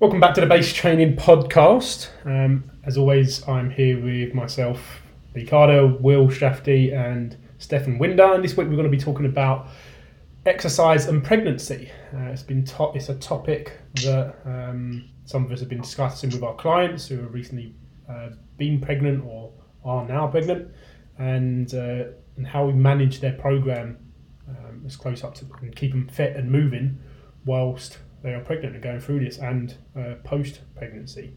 Welcome back to the Base Training Podcast. Um, as always, I'm here with myself, Ricardo, Will Strathy, and Stefan Winder. And this week we're going to be talking about exercise and pregnancy. Uh, it's been to- it's a topic that um, some of us have been discussing with our clients who have recently uh, been pregnant or are now pregnant, and uh, and how we manage their program um, as close up to and keep them fit and moving whilst they are pregnant and going through this and uh, post pregnancy.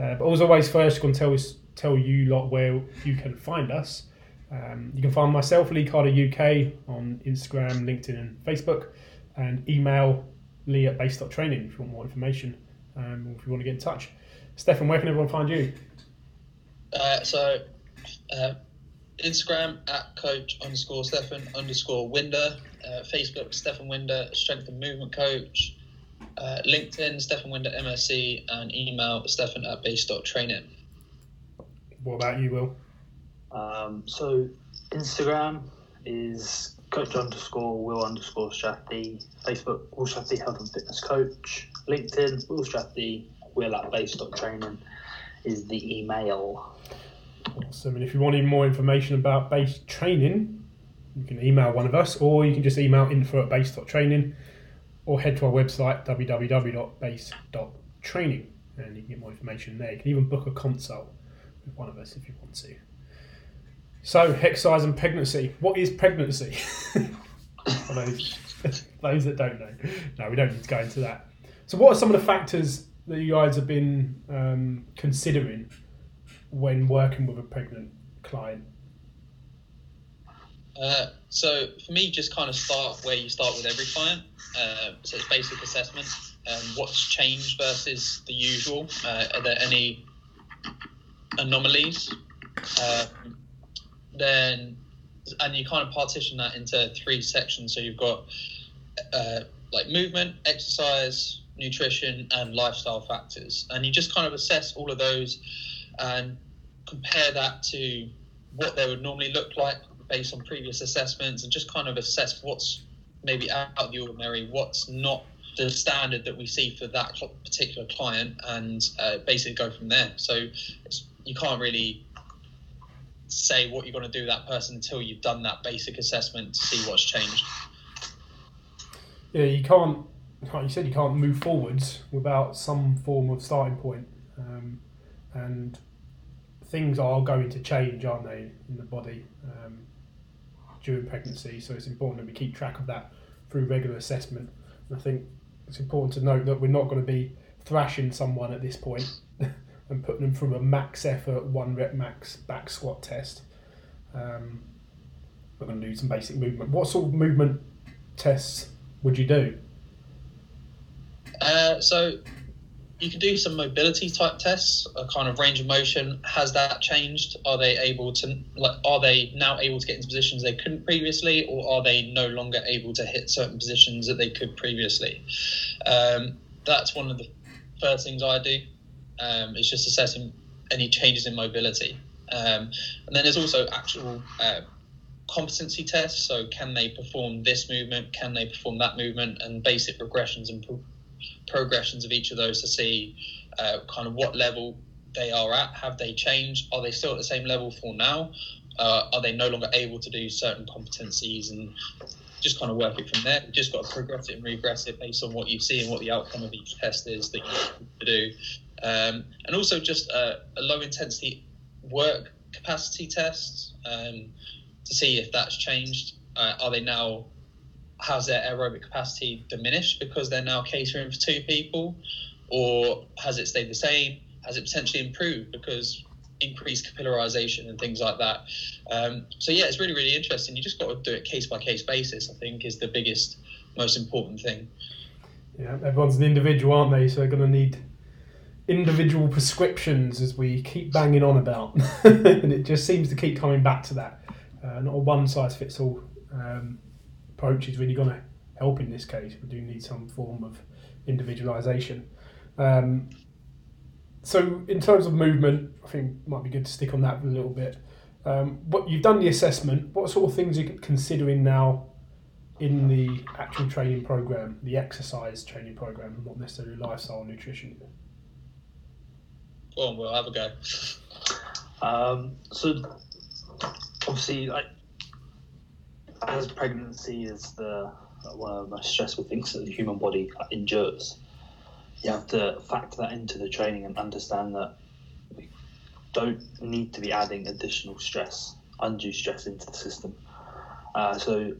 Uh, but as always, first, going to tell, us, tell you lot where you can find us. Um, you can find myself, Lee Carter UK, on Instagram, LinkedIn, and Facebook, and email lee at base.training if you want more information um, or if you want to get in touch. Stefan, where can everyone find you? Uh, so, uh, Instagram at coach underscore Stefan underscore Winder, uh, Facebook Stefan Winder, strength and movement coach, uh, LinkedIn Stefan Winder MSc, and email Stefan at base.training. What about you, Will? Um, so Instagram is coach underscore will underscore Strathy. Facebook Will Strathy Health and Fitness Coach. LinkedIn Will Strathy Will at base dot training is the email. Awesome. And if you want any more information about base training, you can email one of us or you can just email info at base.training or head to our website www.base.training and you can get more information there. You can even book a consult with one of us if you want to. So, exercise and pregnancy. What is pregnancy? For those, those that don't know. No, we don't need to go into that. So, what are some of the factors that you guys have been um, considering when working with a pregnant client? Uh, so, for me, just kind of start where you start with every client. Uh, so, it's basic assessment. Um, what's changed versus the usual? Uh, are there any anomalies? Um, then and you kind of partition that into three sections so you've got uh, like movement exercise nutrition and lifestyle factors and you just kind of assess all of those and compare that to what they would normally look like based on previous assessments and just kind of assess what's maybe out of the ordinary what's not the standard that we see for that particular client and uh, basically go from there so you can't really say what you're going to do that person until you've done that basic assessment to see what's changed. Yeah, you can't. Like you said, you can't move forwards without some form of starting point. Um, and things are going to change, aren't they, in the body um, during pregnancy? So it's important that we keep track of that through regular assessment. And I think it's important to note that we're not going to be thrashing someone at this and putting them through a max effort one rep max back squat test. Um, we're going to do some basic movement. What sort of movement tests would you do? Uh, so you can do some mobility type tests, a kind of range of motion. Has that changed? Are they able to like? Are they now able to get into positions they couldn't previously, or are they no longer able to hit certain positions that they could previously? Um, that's one of the first things I do. Um, it's just assessing any changes in mobility. Um, and then there's also actual uh, competency tests. So, can they perform this movement? Can they perform that movement? And basic regressions and progressions of each of those to see uh, kind of what level they are at. Have they changed? Are they still at the same level for now? Uh, are they no longer able to do certain competencies and just kind of work it from there? You've just got to progress it and regress it based on what you see and what the outcome of each test is that you do. Um, and also just a, a, low intensity work capacity test um, to see if that's changed. Uh, are they now has their aerobic capacity diminished because they're now catering for two people, or has it stayed the same? Has it potentially improved because increased capillarization and things like that? Um, so yeah, it's really really interesting. You just got to do it case by case basis. I think is the biggest, most important thing. Yeah, everyone's an individual, aren't they? So they're going to need individual prescriptions as we keep banging on about, and it just seems to keep coming back to that. Uh, not a one size fits all um, approach is really going to help in this case. We do need some form of individualization. Um, so, in terms of movement, I think it might be good to stick on that a little bit. Um, what you've done the assessment. What sort of things are you considering now in the actual training program, the exercise training program, not necessarily lifestyle nutrition? Well, we'll have a go. Um, so obviously, like as pregnancy is the one of the most stressful things that the human body endures, you have to factor that into the training and understand that we don't need to be adding additional stress, undue stress into the system. Uh, so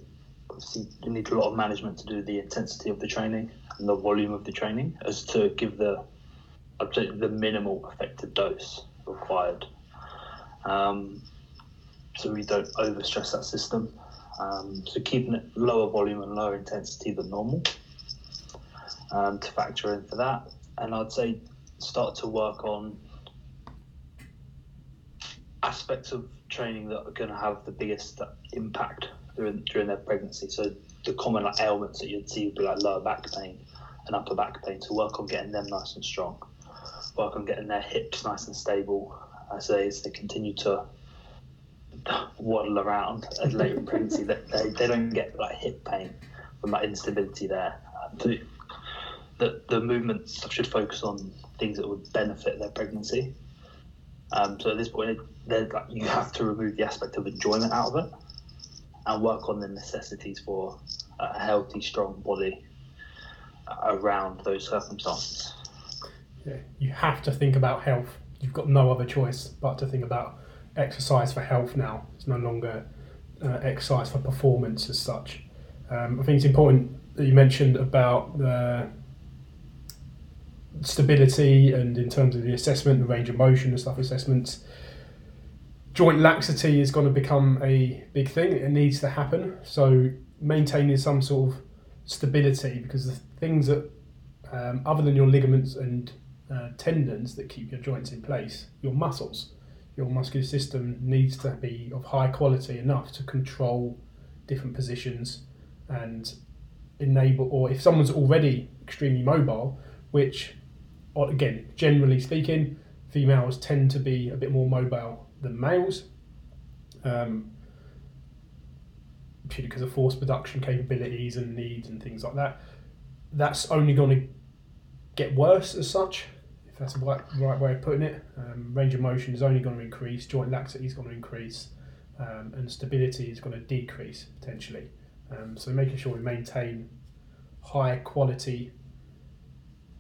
obviously, you need a lot of management to do the intensity of the training and the volume of the training, as to give the the minimal effective dose required. Um, so we don't overstress that system. Um, so keeping it lower volume and lower intensity than normal um, to factor in for that. And I'd say start to work on aspects of training that are going to have the biggest impact during, during their pregnancy. So the common like, ailments that you'd see would be like lower back pain and upper back pain. To work on getting them nice and strong, work on getting their hips nice and stable as they as they continue to waddle around as later in pregnancy. That they, they don't get like hip pain from that instability there. Um, the the movement should focus on things that would benefit their pregnancy. Um, so at this point, like, you have to remove the aspect of enjoyment out of it and work on the necessities for a healthy, strong body around those circumstances. Yeah, you have to think about health. You've got no other choice but to think about exercise for health now. It's no longer uh, exercise for performance as such. Um, I think it's important that you mentioned about the stability and in terms of the assessment, the range of motion and stuff assessments. Joint laxity is going to become a big thing. It needs to happen. So maintaining some sort of stability because the things that um, other than your ligaments and uh, tendons that keep your joints in place, your muscles, your muscular system needs to be of high quality enough to control different positions and enable, or if someone's already extremely mobile, which, again, generally speaking, females tend to be a bit more mobile than males. Um, purely because of force production capabilities and needs and things like that. That's only going to get worse as such that's the right, right way of putting it. Um, range of motion is only going to increase, joint laxity is going to increase, um, and stability is going to decrease potentially. Um, so making sure we maintain high quality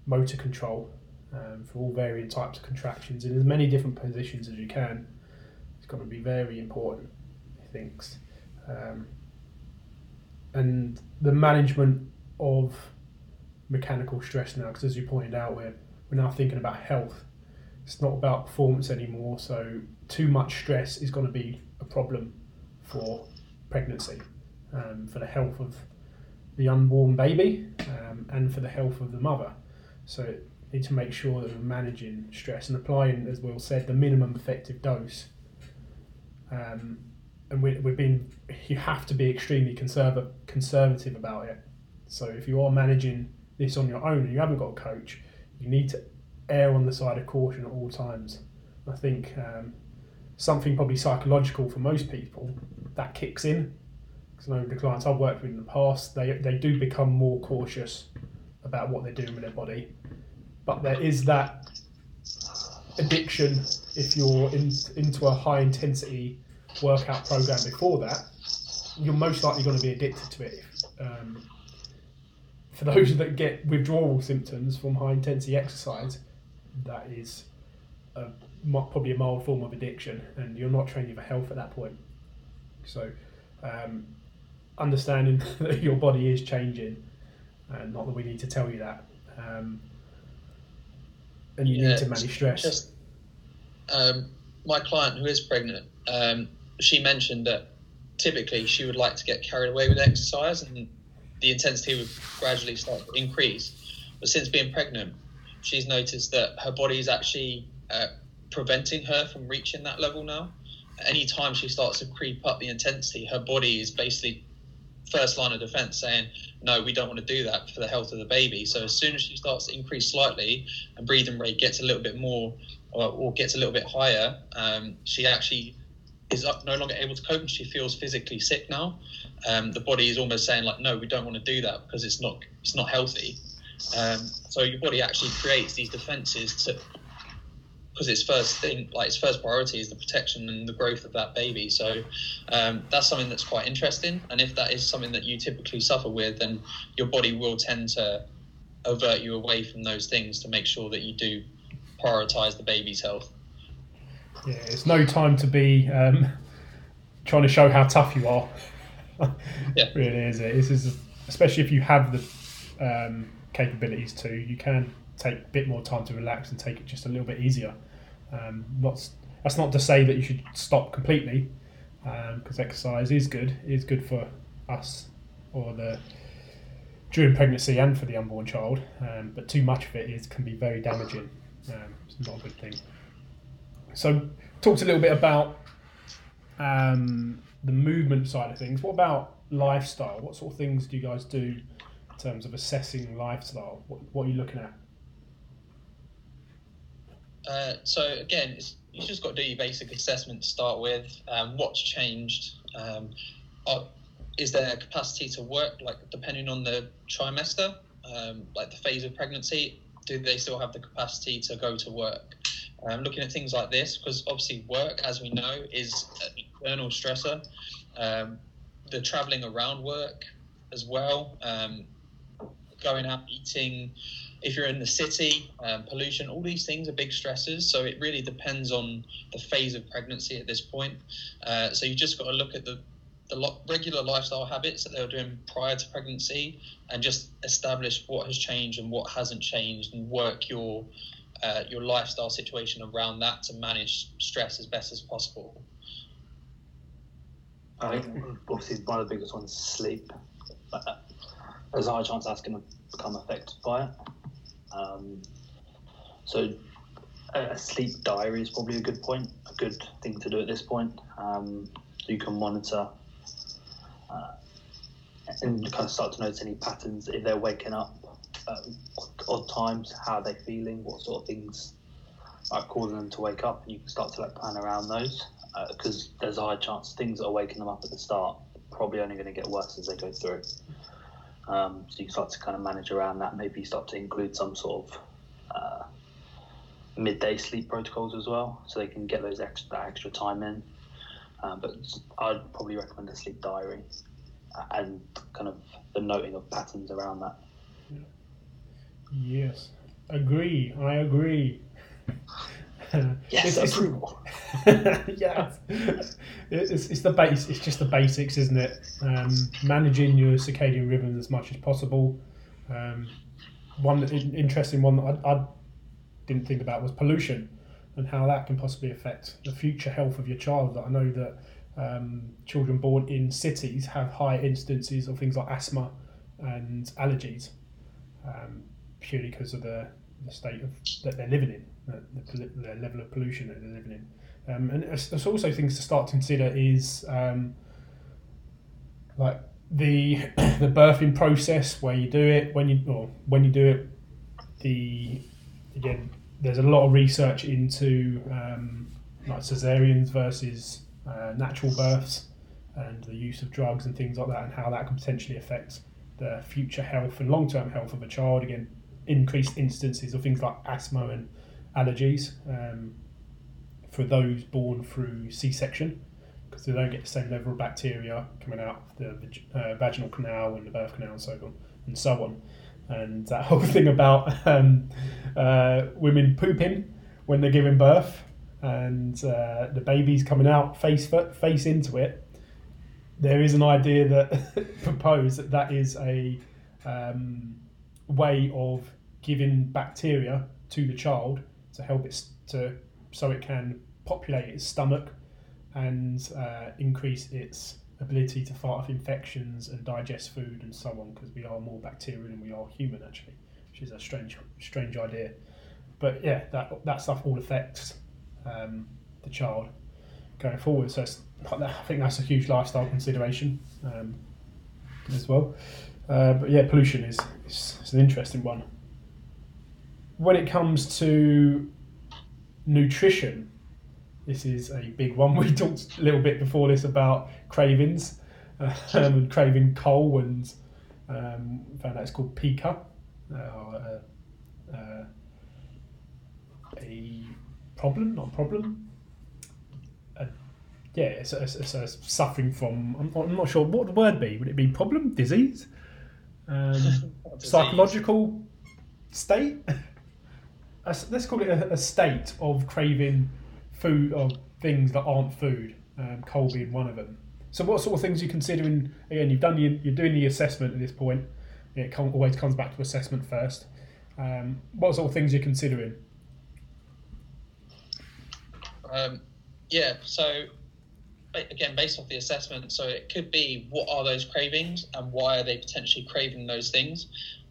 motor control um, for all varying types of contractions in as many different positions as you can is going to be very important, I think. Um, and the management of mechanical stress now, because as you pointed out, we're we're now thinking about health. It's not about performance anymore. So too much stress is going to be a problem for pregnancy, um, for the health of the unborn baby, um, and for the health of the mother. So need to make sure that we're managing stress and applying, as Will said, the minimum effective dose. Um, and we, we've been, you have to be extremely conserva- conservative about it. So if you are managing this on your own and you haven't got a coach, you need to err on the side of caution at all times. I think um, something probably psychological for most people that kicks in. Because I know the clients I've worked with in the past, they, they do become more cautious about what they're doing with their body. But there is that addiction if you're in, into a high intensity workout program before that, you're most likely going to be addicted to it. Um, for those that get withdrawal symptoms from high intensity exercise, that is a, probably a mild form of addiction, and you're not training for health at that point. So, um, understanding that your body is changing, and not that we need to tell you that, um, and you yeah, need to manage stress. Just, um, my client who is pregnant, um, she mentioned that typically she would like to get carried away with exercise and the intensity would gradually start to increase. But since being pregnant, she's noticed that her body is actually uh, preventing her from reaching that level now. Anytime she starts to creep up the intensity, her body is basically first line of defense saying, no, we don't want to do that for the health of the baby. So as soon as she starts to increase slightly and breathing rate gets a little bit more or, or gets a little bit higher, um, she actually is no longer able to cope and she feels physically sick now. Um, the body is almost saying like, no, we don't want to do that because it's not it's not healthy. Um, so your body actually creates these defenses to because its first thing, like its first priority, is the protection and the growth of that baby. So um, that's something that's quite interesting. And if that is something that you typically suffer with, then your body will tend to avert you away from those things to make sure that you do prioritize the baby's health. Yeah, it's no time to be um, trying to show how tough you are. Yeah. really is it? This is especially if you have the um, capabilities to, you can take a bit more time to relax and take it just a little bit easier. Um, not, that's not to say that you should stop completely, because exercise is good. It is good for us or the during pregnancy and for the unborn child. Um, but too much of it is can be very damaging. Um, it's not a good thing. So, talked a little bit about um, the movement side of things. What about lifestyle? What sort of things do you guys do in terms of assessing lifestyle? What, what are you looking at? Uh, so again, it's, you just got to do your basic assessment to start with. Um, what's changed? Um, are, is there capacity to work? Like depending on the trimester, um, like the phase of pregnancy, do they still have the capacity to go to work? Um, looking at things like this, because obviously work, as we know, is an external stressor. Um, the traveling around work as well, um, going out eating, if you're in the city, um, pollution, all these things are big stressors. So it really depends on the phase of pregnancy at this point. Uh, so you just got to look at the the regular lifestyle habits that they were doing prior to pregnancy, and just establish what has changed and what hasn't changed, and work your uh, your lifestyle situation around that to manage stress as best as possible. I think obviously one of the biggest ones is sleep. There's a high chance that's going to become affected by it. Um, so a, sleep diary is probably a good point, a good thing to do at this point. Um, you can monitor uh, and kind of start to notice any patterns if they're waking up at odd times, how are they feeling, what sort of things are causing them to wake up, and you can start to like plan around those because uh, there's a high chance things that are waking them up at the start probably only going to get worse as they go through. Um, so you start to kind of manage around that. Maybe start to include some sort of uh, midday sleep protocols as well, so they can get those extra extra time in. Um, but I'd probably recommend a sleep diary uh, and kind of the noting of patterns around that. Yes, agree. I agree. Yes, It's- it's- approval. yes, it's, it's the base. It's just the basics, isn't it? Um, managing your circadian rhythm as much as possible. Um, one interesting one that I, I didn't think about was pollution and how that can possibly affect the future health of your child. I know that um, children born in cities have high instances of things like asthma and allergies, um, purely because of the, the state of that they're living in, the, the, the level of pollution that they're living in. Um, and there's also things to start to consider is um, like the the birthing process where you do it when you or when you do it the again there's a lot of research into um, like cesareans versus uh, natural births and the use of drugs and things like that and how that can potentially affect the future health and long-term health of a child again increased instances of things like asthma and allergies um, for those born through c-section because they don't get the same level of bacteria coming out of the uh, vaginal canal and the birth canal and so on and so on and that whole thing about um, uh, women pooping when they're giving birth and uh, the baby's coming out face face into it. There is an idea that proposed that that is a um, way of giving bacteria to the child to help it to so it can populate its stomach and uh, increase its ability to fight off infections and digest food and so on because we are more bacterial than we are human actually which is a strange strange idea. But yeah that that stuff all affects um, the child going forward. So I think that's a huge lifestyle consideration. Um, as well uh, but yeah pollution is, is, is an interesting one when it comes to nutrition this is a big one. We talked a little bit before this about cravings um, and craving coal, and um, found out it's called pica, uh, uh, uh, a problem, not a problem. Yeah, it's, a, it's, a suffering from. I'm not, I'm not, sure what the word be. Would it be problem, disease, um, disease. psychological state? let's call it a, a, state of craving food or things that aren't food. Um, coal being one of them. So, what sort of things are you considering? Again, you've done the, you're doing the assessment at this point. It always comes back to assessment first. Um, what sort of things you're considering? Um, yeah, so again, based off the assessment, so it could be what are those cravings and why are they potentially craving those things.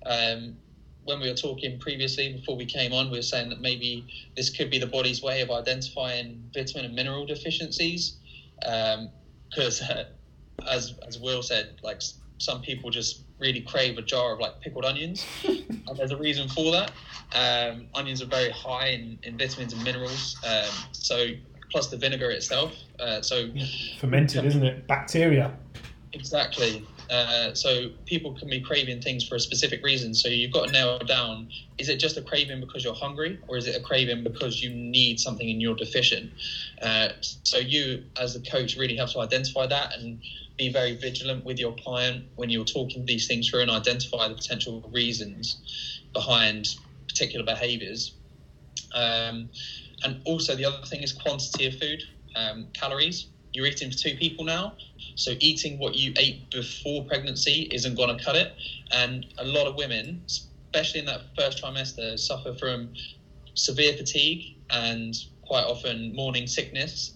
Um, when we were talking previously before we came on, we were saying that maybe this could be the body's way of identifying vitamin and mineral deficiencies. Because, um, as as Will said, like some people just really crave a jar of like pickled onions, and there's a reason for that. Um, onions are very high in, in vitamins and minerals, um, so plus the vinegar itself. Uh, so fermented, isn't it? Bacteria. Exactly. Uh, so people can be craving things for a specific reason. So you've got to nail down: is it just a craving because you're hungry, or is it a craving because you need something and you're deficient? Uh, so you, as a coach, really have to identify that and be very vigilant with your client when you're talking these things through and identify the potential reasons behind particular behaviors. Um, and also, the other thing is quantity of food, um, calories. You're eating for two people now, so eating what you ate before pregnancy isn't going to cut it. And a lot of women, especially in that first trimester, suffer from severe fatigue and quite often morning sickness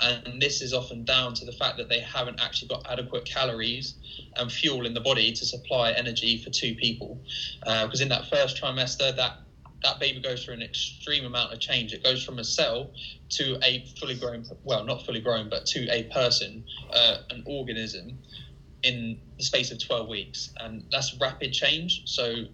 and this is often down to the fact that they haven't actually got adequate calories and fuel in the body to supply energy for two people. Because uh, in that first trimester, that that baby goes through an extreme amount of change. It goes from a cell to a fully grown, well, not fully grown, but to a person, uh, an organism, in the space of 12 weeks. And that's rapid change. So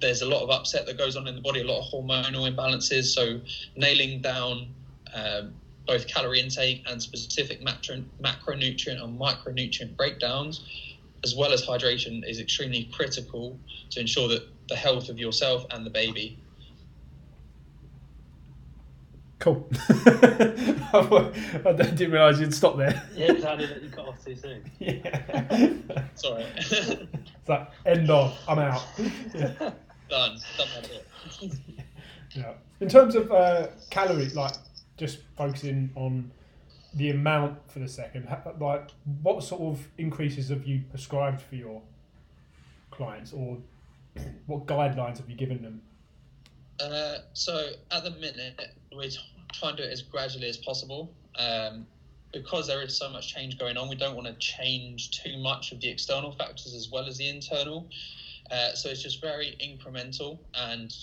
there's a lot of upset that goes on in the body, a lot of hormonal imbalances. So nailing down um, both calorie intake and specific macro, macronutrient and micronutrient breakdowns, as well as hydration, is extremely critical to ensure that the health of yourself and the baby. Cool. I didn't realise you'd stop there. Yeah, it's handy that you cut off too soon. Yeah. Sorry. it's like, end of, I'm out. Yeah. Done. Done that yeah. In terms of uh, calories, like just focusing on the amount for the second, like what sort of increases have you prescribed for your clients, or what guidelines have you given them? Uh, so at the minute, we're trying to do it as gradually as possible. Um, because there is so much change going on, we don't want to change too much of the external factors as well as the internal. Uh, so it's just very incremental and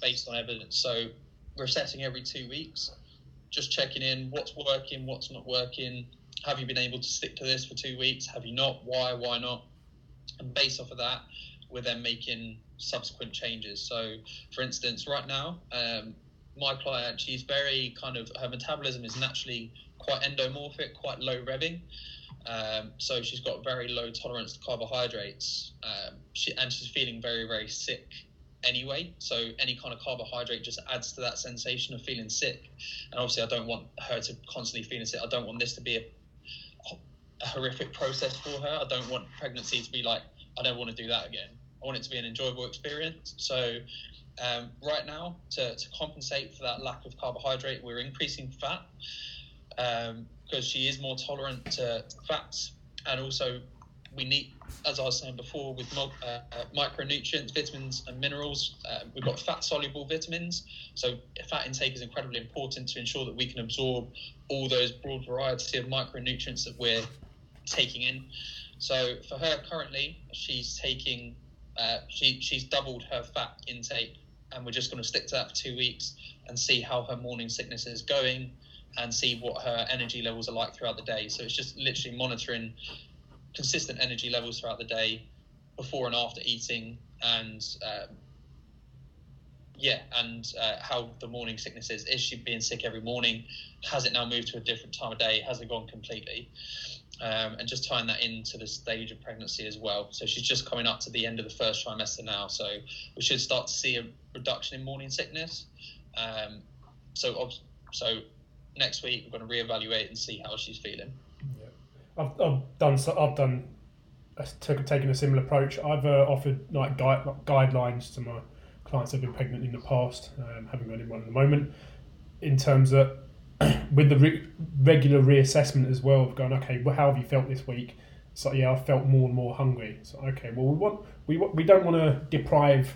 based on evidence. So we're assessing every two weeks just checking in what's working, what's not working. Have you been able to stick to this for two weeks? Have you not? Why? Why not? And based off of that, we're then making subsequent changes. So, for instance, right now, um, my client, she's very kind of her metabolism is naturally quite endomorphic, quite low revving. Um, so she's got very low tolerance to carbohydrates, um, she, and she's feeling very, very sick anyway. So any kind of carbohydrate just adds to that sensation of feeling sick. And obviously, I don't want her to constantly feeling sick. I don't want this to be a, a horrific process for her. I don't want pregnancy to be like, I don't want to do that again. I want it to be an enjoyable experience. So um, right now, to, to compensate for that lack of carbohydrate, we're increasing fat um, because she is more tolerant to fats and also we need, as I was saying before, with uh, micronutrients, vitamins, and minerals. Uh, we've got fat soluble vitamins. So, fat intake is incredibly important to ensure that we can absorb all those broad variety of micronutrients that we're taking in. So, for her currently, she's taking, uh, she, she's doubled her fat intake, and we're just going to stick to that for two weeks and see how her morning sickness is going and see what her energy levels are like throughout the day. So it's just literally monitoring consistent energy levels throughout the day, before and after eating, and um, yeah, and uh, how the morning sickness is. Is she being sick every morning? Has it now moved to a different time of day? Has it gone completely? Um, and just tying that into the stage of pregnancy as well. So she's just coming up to the end of the first trimester now. So we should start to see a reduction in morning sickness. Um, so so next week we're going to reevaluate and see how she's feeling. I've, I've done so, I've done took, taken a similar approach. I've uh, offered like guide, guidelines to my clients who've been pregnant in the past, um, haven't got anyone at the moment, in terms of with the re- regular reassessment as well of going, okay, well, how have you felt this week? So yeah, I felt more and more hungry. So okay, well, we want we want, we don't want to deprive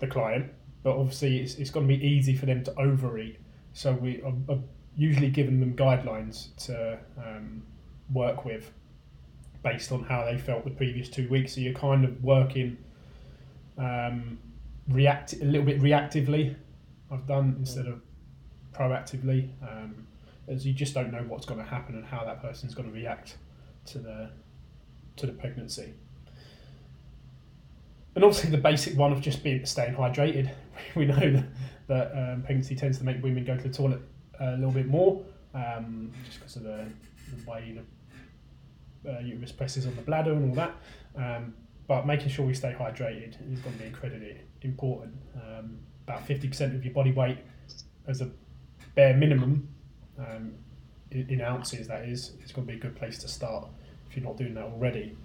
the client, but obviously it's, it's going to be easy for them to overeat. So we are, are usually giving them guidelines to um, work with based on how they felt the previous two weeks. So you're kind of working um, react a little bit reactively. I've done instead of proactively, um, as you just don't know what's going to happen and how that person's going to react to the to the pregnancy. And obviously, the basic one of just being staying hydrated. We know that, that um, pregnancy tends to make women go to the toilet a little bit more, um, just because of the, the way the uh, uterus presses on the bladder and all that. Um, but making sure we stay hydrated is going to be incredibly important. Um, about 50% of your body weight as a bare minimum um, in, ounces, that is, is going to be a good place to start if you're not doing that already.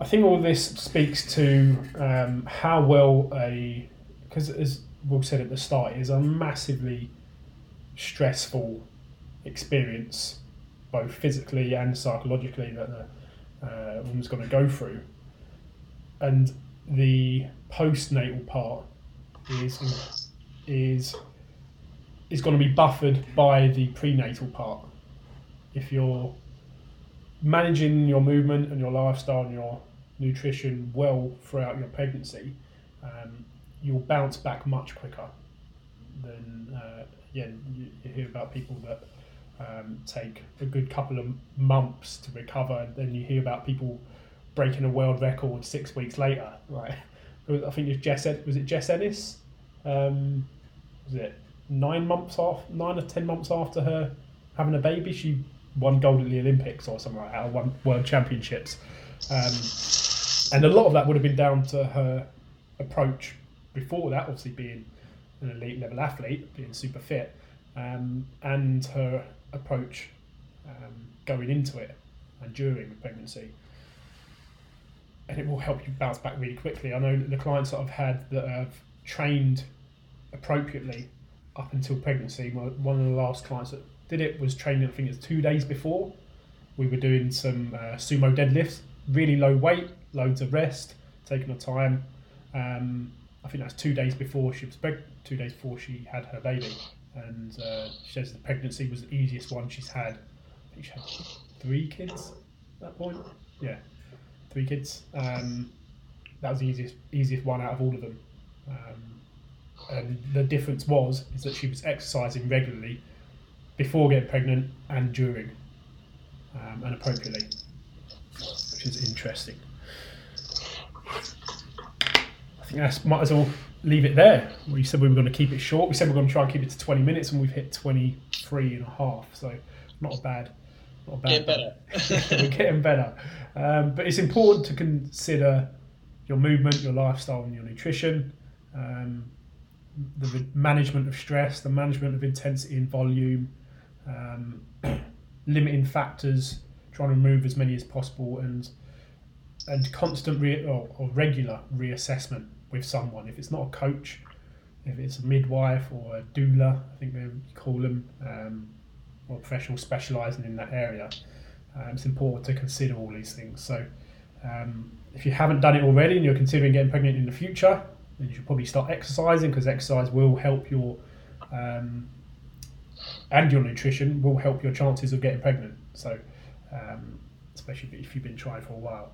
I think all this speaks to um, how well a, because as Will said at the start, is a massively stressful experience, both physically and psychologically, that the uh, woman's going to go through. And the postnatal part is is is going to be buffered by the prenatal part. If you're managing your movement and your lifestyle and your nutrition well throughout your pregnancy, um, you'll bounce back much quicker than uh, yeah. You, you, hear about people that um, take a good couple of months to recover, and then you hear about people breaking a world record six weeks later. Right? I think it was Jess. Was it Jess Ennis? Um, was it nine months off, nine or ten months after her having a baby? She won gold at the Olympics or something like that, or won World Championships. Um, and a lot of that would have been down to her approach before that, obviously being an elite level athlete, being super fit, um, and her approach um, going into it and during pregnancy. And it will help you bounce back really quickly. I know the clients that I've had that have trained appropriately up until pregnancy, one of the last clients that did it was training, I think it's two days before. We were doing some uh, sumo deadlifts, really low weight, loads of rest, taking her time. Um, I think that's two days before she was pregnant, two days before she had her baby. And uh, she says the pregnancy was the easiest one she's had. I think she had three kids at that point. Yeah, three kids. Um, that was the easiest, easiest one out of all of them. Um, and the difference was is that she was exercising regularly before getting pregnant and during, um, and appropriately, which is interesting. I think that's might as well leave it there. We said we were going to keep it short. We said we are going to try and keep it to 20 minutes, and we've hit 23 and a half. So not a bad. Not a bad. Getting better. we're getting better. Um, but it's important to consider your movement, your lifestyle, and your nutrition. Um, the management of stress, the management of intensity and volume, um, limiting factors, trying to remove as many as possible, and and constant re- or, or, regular reassessment with someone. If it's not a coach, if it's a midwife or a doula, I think they call them, um, or a professional specialising in that area, um, it's important to consider all these things. So, um, if you haven't done it already and you're considering getting pregnant in the future, then you should probably start exercising because exercise will help your um, and your nutrition will help your chances of getting pregnant. So, um, especially if you've been trying for a while.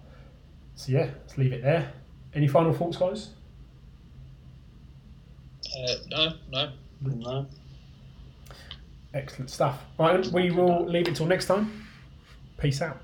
So yeah, let's leave it there. Any final thoughts, guys? Uh, no, no, no. Excellent stuff. Right, we will leave it till next time. Peace out.